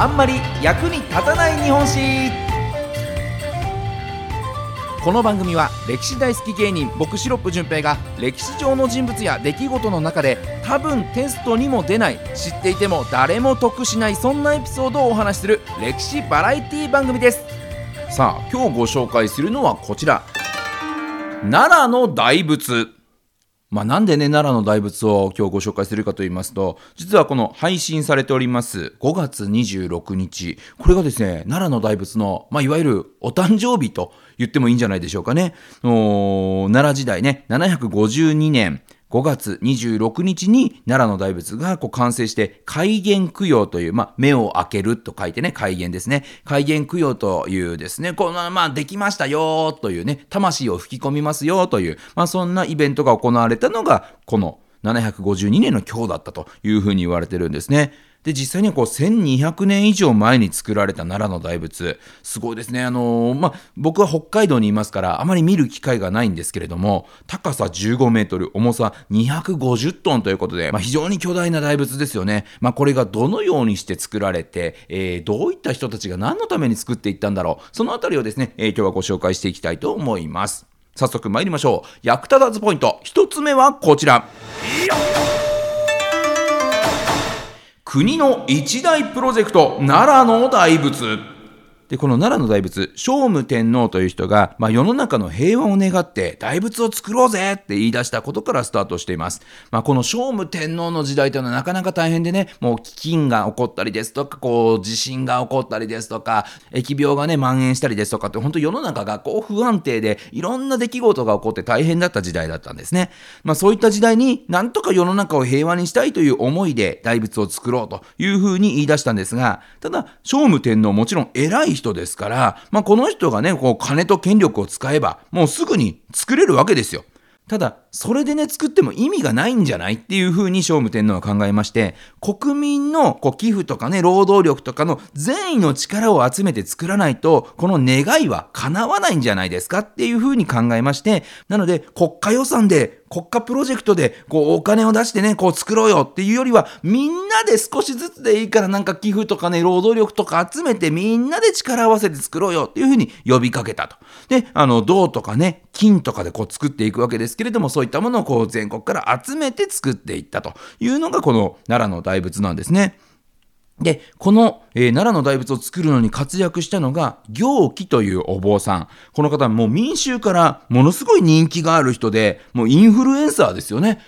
あんまり役に立たない日本史。この番組は歴史大好き芸人僕シロップ純平が歴史上の人物や出来事の中で多分テストにも出ない知っていても誰も得しないそんなエピソードをお話しする歴史バラエティ番組です。さあ今日ご紹介するのはこちら。奈良の大仏。まあ、なんでね、奈良の大仏を今日ご紹介するかと言いますと、実はこの配信されております5月26日、これがですね、奈良の大仏の、まあ、いわゆるお誕生日と言ってもいいんじゃないでしょうかね。奈良時代ね、752年、5月26日に奈良の大仏がこう完成して開元供養という、まあ、目を開けると書いてね、開元ですね。開元供養というですね、この、まあ、できましたよというね、魂を吹き込みますよという、まあ、そんなイベントが行われたのが、この752年の今日だったというふうに言われてるんですね。で、実際にはこう1200年以上前に作られた奈良の大仏、すごいですね。あのー、まあ、僕は北海道にいますから、あまり見る機会がないんですけれども、高さ15メートル、重さ250トンということで、まあ、非常に巨大な大仏ですよね。まあ、これがどのようにして作られて、えー、どういった人たちが何のために作っていったんだろう。そのあたりをですね、えー、今日はご紹介していきたいと思います。早速参りましょう。役立たずポイント。一つ目はこちら。国の一大プロジェクト奈良の大仏。で、この奈良の大仏、聖武天皇という人が、まあ、世の中の平和を願って大仏を作ろうぜって言い出したことからスタートしています。まあ、この聖武天皇の時代というのはなかなか大変でね、もう飢饉が起こったりですとか、こう、地震が起こったりですとか、疫病がね、蔓延したりですとかって、本当世の中がこう不安定で、いろんな出来事が起こって大変だった時代だったんですね。まあ、そういった時代になんとか世の中を平和にしたいという思いで大仏を作ろうというふうに言い出したんですが、ただ、聖武天皇もちろん偉い人ですから、まあ、この人がね、こう金と権力を使えば、もうすぐに作れるわけですよ。ただ、それでね、作っても意味がないんじゃないっていうふうに聖武天皇は考えまして、国民のこう寄付とかね、労働力とかの善意の力を集めて作らないと、この願いは叶わないんじゃないですかっていうふうに考えまして、なので国家予算で国家プロジェクトでこうお金を出してね、こう作ろうよっていうよりは、みんなで少しずつでいいからなんか寄付とかね、労働力とか集めてみんなで力を合わせて作ろうよっていうふうに呼びかけたと。で、あの、銅とかね、金とかでこう作っていくわけですけれども、そういったものをこう全国から集めて作っていったというのがこの奈良の大仏なんですね。で、この、えー、奈良の大仏を作るのに活躍したのが、行基というお坊さん。この方はもう民衆からものすごい人気がある人で、もうインフルエンサーですよね。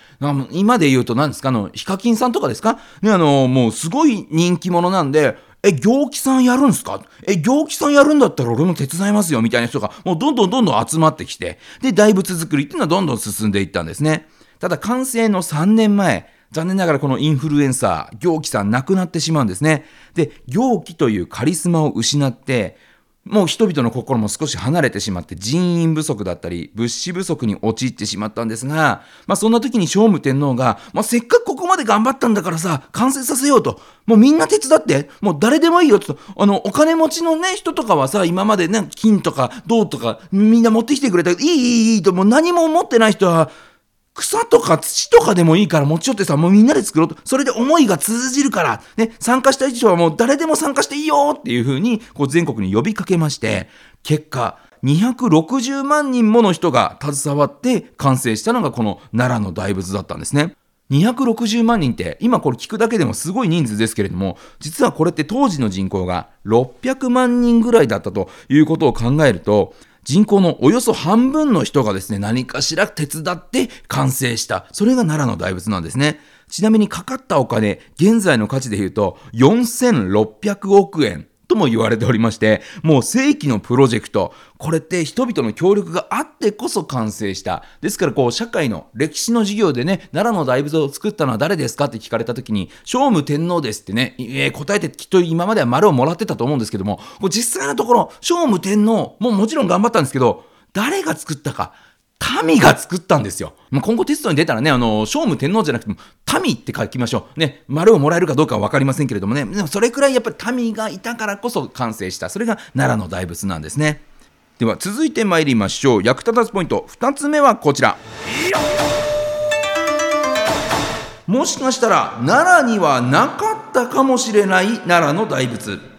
今で言うと何ですか？あの、ヒカキンさんとかですか？ね、あの、もうすごい人気者なんで、え、行基さんやるんすか？え、行基さんやるんだったら俺も手伝いますよみたいな人がもうどんどんどんどん集まってきて、で、大仏作りっていうのはどんどん進んでいったんですね。ただ完成の3年前、残念ながらこのインフルエンサー、行基さん亡くなってしまうんですね。で、行基というカリスマを失って、もう人々の心も少し離れてしまって人員不足だったり物資不足に陥ってしまったんですが、まあそんな時に聖武天皇が、まあせっかくで頑張ったんだからさ、完成させようと。もうみんな手伝って。もう誰でもいいよと。あの、お金持ちのね、人とかはさ、今までね、金とか銅とかみんな持ってきてくれたけど、いいいいいいと、もう何も持ってない人は、草とか土とかでもいいから持ち寄ってさ、もうみんなで作ろうと。それで思いが通じるから、ね、参加したい人はもう誰でも参加していいよっていうふうに、こう全国に呼びかけまして、結果、260万人もの人が携わって完成したのがこの奈良の大仏だったんですね。260万人って今これ聞くだけでもすごい人数ですけれども実はこれって当時の人口が600万人ぐらいだったということを考えると人口のおよそ半分の人がですね、何かしら手伝って完成した。それが奈良の大仏なんですね。ちなみにかかったお金、現在の価値で言うと4600億円とも言われておりまして、もう世紀のプロジェクト、これって人々の協力があってこそ完成した。ですからこう、社会の歴史の授業でね、奈良の大仏を作ったのは誰ですかって聞かれた時に、聖武天皇ですってね、えー、答えてきっと今までは丸をもらってたと思うんですけども、実際のところ、聖武天皇ももちろん頑張ったんですけど、誰が作ったか、民が作ったんですよ。まあ、今後テストに出たらね、あの、聖武天皇じゃなくても、民って書きましょう。ね、丸をもらえるかどうかは分かりませんけれどもね、でもそれくらいやっぱり民がいたからこそ完成した。それが奈良の大仏なんですね。では続いて参りましょう。役立たずポイント。2つ目はこちら。もしかしたら奈良にはなかったかもしれない奈良の大仏。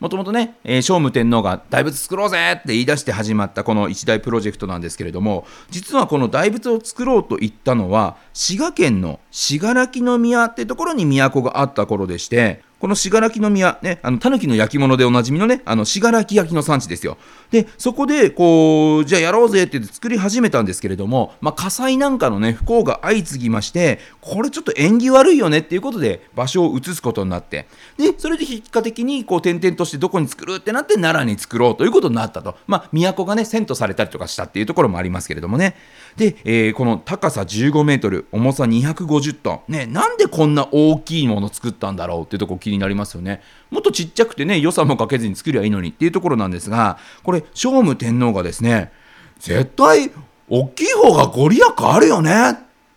もともとね、えー、聖武天皇が大仏作ろうぜって言い出して始まったこの一大プロジェクトなんですけれども、実はこの大仏を作ろうと言ったのは、滋賀県の信楽宮ってところに都があった頃でして、この信楽宮、ね、あの、狸の焼き物でおなじみのね、あの、信楽焼きの産地ですよ。で、そこで、こう、じゃあやろうぜってって作り始めたんですけれども、まあ、火災なんかのね、不幸が相次ぎまして、これちょっと縁起悪いよねっていうことで、場所を移すことになって、で、それで結果的に、こう、転々としてどこに作るってなって、奈良に作ろうということになったと。まあ、都がね、遷都されたりとかしたっていうところもありますけれどもね。で、えー、この高さ15メートル、重さ250トン。ね、なんでこんな大きいもの作ったんだろうっていうところになりますよね。もっとちっちゃくてね、予算もかけずに作りゃいいのにっていうところなんですが、これ、聖武天皇がですね、絶対、大きい方がご利益あるよねっ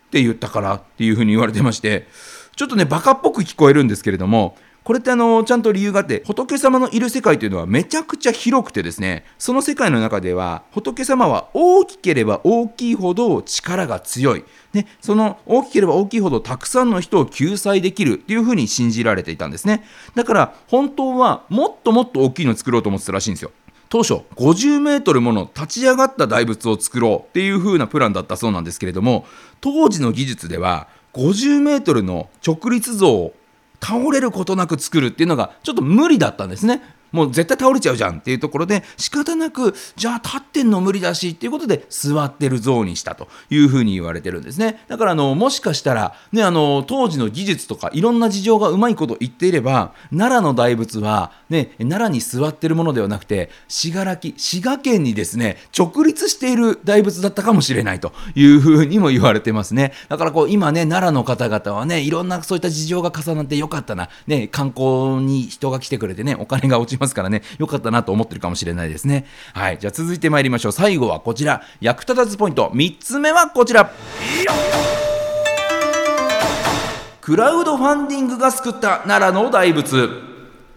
て言ったからっていうふうに言われてまして、ちょっとね、バカっぽく聞こえるんですけれども、これってあのちゃんと理由があって仏様のいる世界というのはめちゃくちゃ広くてですねその世界の中では仏様は大きければ大きいほど力が強い、ね、その大きければ大きいほどたくさんの人を救済できるというふうに信じられていたんですね。だから本当はもっともっと大きいのを作ろうと思ってたらしいんですよ。当初50メートルもの立ち上がった大仏を作ろうっていう風なプランだったそうなんですけれども当時の技術では50メートルの直立像を倒れることなく作るっていうのがちょっと無理だったんですね。もう絶対倒れちゃうじゃんっていうところで仕方なくじゃあ立ってんの無理だしっていうことで座ってる像にしたというふうに言われてるんですね。だからあのもしかしたら、ね、あの当時の技術とかいろんな事情がうまいこと言っていれば奈良の大仏は、ね、奈良に座ってるものではなくて信楽滋賀県にですね直立している大仏だったかもしれないというふうにも言われてますね。だからこう今ね奈良の方々はねいろんなそういった事情が重なってよかったな、ね、観光に人が来てくれてねお金が落ちますからね、良かったなと思ってるかもしれないですね。はい、じゃあ続いて参りましょう。最後はこちら、役立たずポイント。3つ目はこちら。クラウドファンディングが救った奈良の大仏。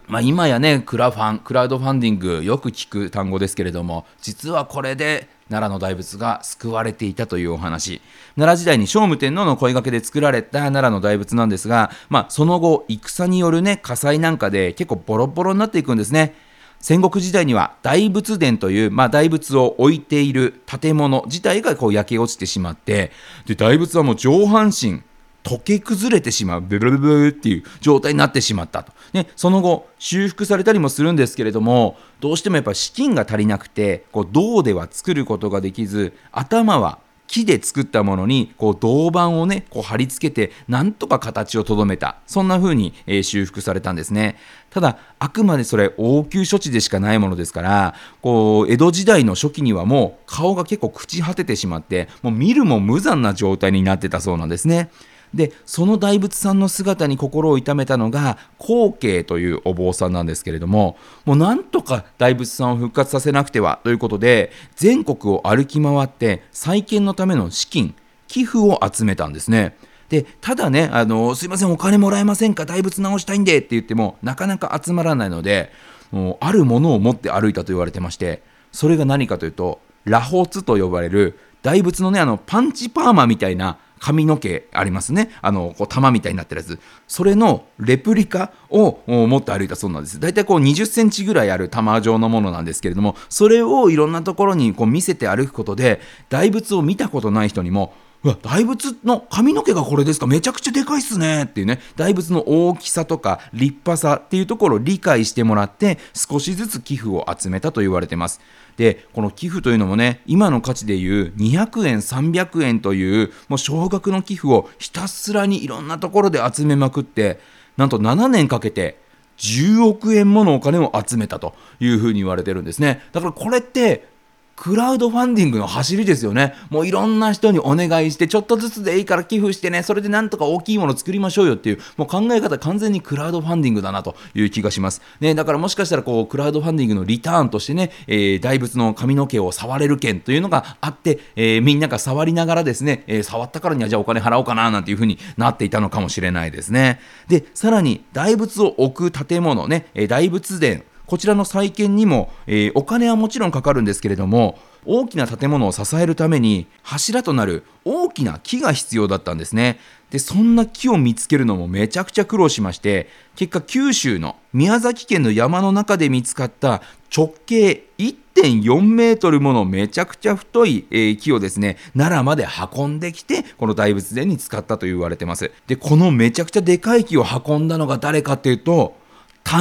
まあ、今やね、クラファン、クラウドファンディング、よく聞く単語ですけれども、実はこれで奈良の大仏が救われていたというお話。奈良時代に聖武天皇の声掛けで作られた奈良の大仏なんですが、まあ、その後、戦によるね、火災なんかで結構ボロボロになっていくんですね。戦国時代には大仏殿という、まあ、大仏を置いている建物自体がこう焼け落ちてしまってで大仏はもう上半身溶け崩れてしまうブルブルブっていう状態になってしまったと、ね、その後修復されたりもするんですけれどもどうしてもやっぱ資金が足りなくてこう銅では作ることができず頭は木で作ったものにこう銅板をねこう貼り付けてなんとか形をとどめた。そんな風に、えー、修復されたんですね。ただあくまでそれ応急処置でしかないものですからこう江戸時代の初期にはもう顔が結構朽ち果ててしまってもう見るも無残な状態になってたそうなんですね。でその大仏さんの姿に心を痛めたのが後慶というお坊さんなんですけれどももうなんとか大仏さんを復活させなくてはということで全国を歩き回って再建のための資金寄付を集めたんですね。でただねあの、すいません、お金もらえませんか、大仏直したいんでって言っても、なかなか集まらないので、もうあるものを持って歩いたと言われてまして、それが何かというと、螺髪と呼ばれる大仏のね、あのパンチパーマみたいな髪の毛ありますね。あの、こう玉みたいになってるやつ。それのレプリカを持って歩いたそうなんです。大体こう20センチぐらいある玉状のものなんですけれども、それをいろんなところにこう見せて歩くことで、大仏を見たことない人にも、うわ大仏の髪の毛がこれですか？めちゃくちゃでかいっすね。っていうね。大仏の大きさとか立派さっていうところを理解してもらって少しずつ寄付を集めたと言われてます。でこの寄付というのもね今の価値でいう200円300円というもう少額の寄付をひたすらにいろんなところで集めまくってなんと7年かけて10億円ものお金を集めたというふうに言われてるんですね。だからこれってクラウドファンディングの走りですよね。もういろんな人にお願いして、ちょっとずつでいいから寄付してね、それでなんとか大きいもの作りましょうよっていう、もう考え方完全にクラウドファンディングだなという気がします。ね、だからもしかしたらこう、クラウドファンディングのリターンとしてね、えー、大仏の髪の毛を触れる券というのがあって、えー、みんなが触りながらですね、えー、触ったからにはじゃあお金払おうかななんていうふうになっていたのかもしれないですね。で、さらに大仏を置く建物ね、え大仏殿、こちらの再建にも、えー、お金はもちろんかかるんですけれども、大きな建物を支えるために柱となる大きな木が必要だったんですね。でそんな木を見つけるのもめちゃくちゃ苦労しまして結果九州の宮崎県の山の中で見つかった直径1.4メートルものめちゃくちゃ太い、えー、木をですね奈良まで運んできてこの大仏殿に使ったと言われてます。でこのめちゃくちゃでかい木を運んだのが誰かっていうと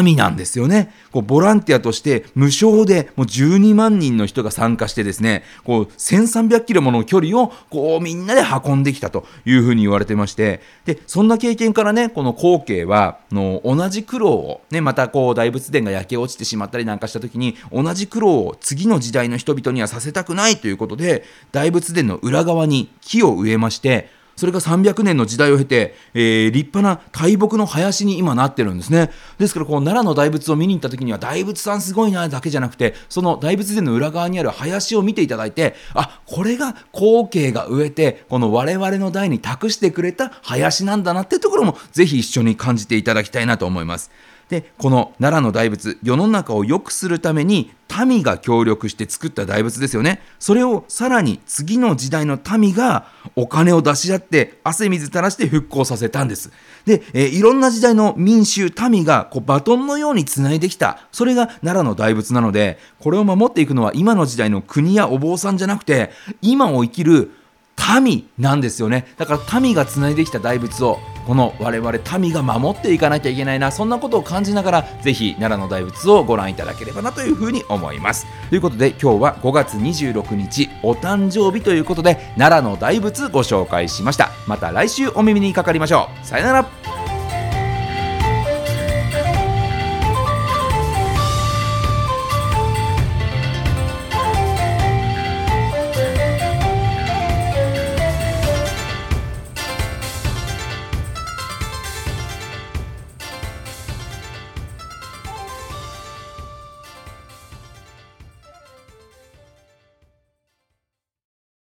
民なんですよね。こうボランティアとして無償でもう12万人の人が参加してですね、こう1300キロもの距離をこうみんなで運んできたというふうに言われてまして、で、そんな経験からね、この後継はの同じ苦労を、ね、またこう大仏殿が焼け落ちてしまったりなんかした時に同じ苦労を次の時代の人々にはさせたくないということで、大仏殿の裏側に木を植えまして、それが300年の時代を経て、えー、立派な大木の林に今なってるんですね。ですから、こう奈良の大仏を見に行った時には、大仏さんすごいなだけじゃなくて、その大仏殿の裏側にある林を見ていただいて、あ、これが後継が植えて、この我々の代に託してくれた林なんだなっていうところも、ぜひ一緒に感じていただきたいなと思います。でこの奈良の大仏世の中を良くするために民が協力して作った大仏ですよね。それをさらに次の時代の民がお金を出し合って汗水垂らして復興させたんです。で、えー、いろんな時代の民衆民がこうバトンのようにつないできた。それが奈良の大仏なのでこれを守っていくのは今の時代の国やお坊さんじゃなくて今を生きる民なんですよね。だから民がつないできた大仏をこの我々民が守っていかなきゃいけないなそんなことを感じながらぜひ奈良の大仏をご覧いただければなというふうに思います。ということで今日は5月26日お誕生日ということで奈良の大仏ご紹介しました。また来週お耳にかかりましょう。さよなら。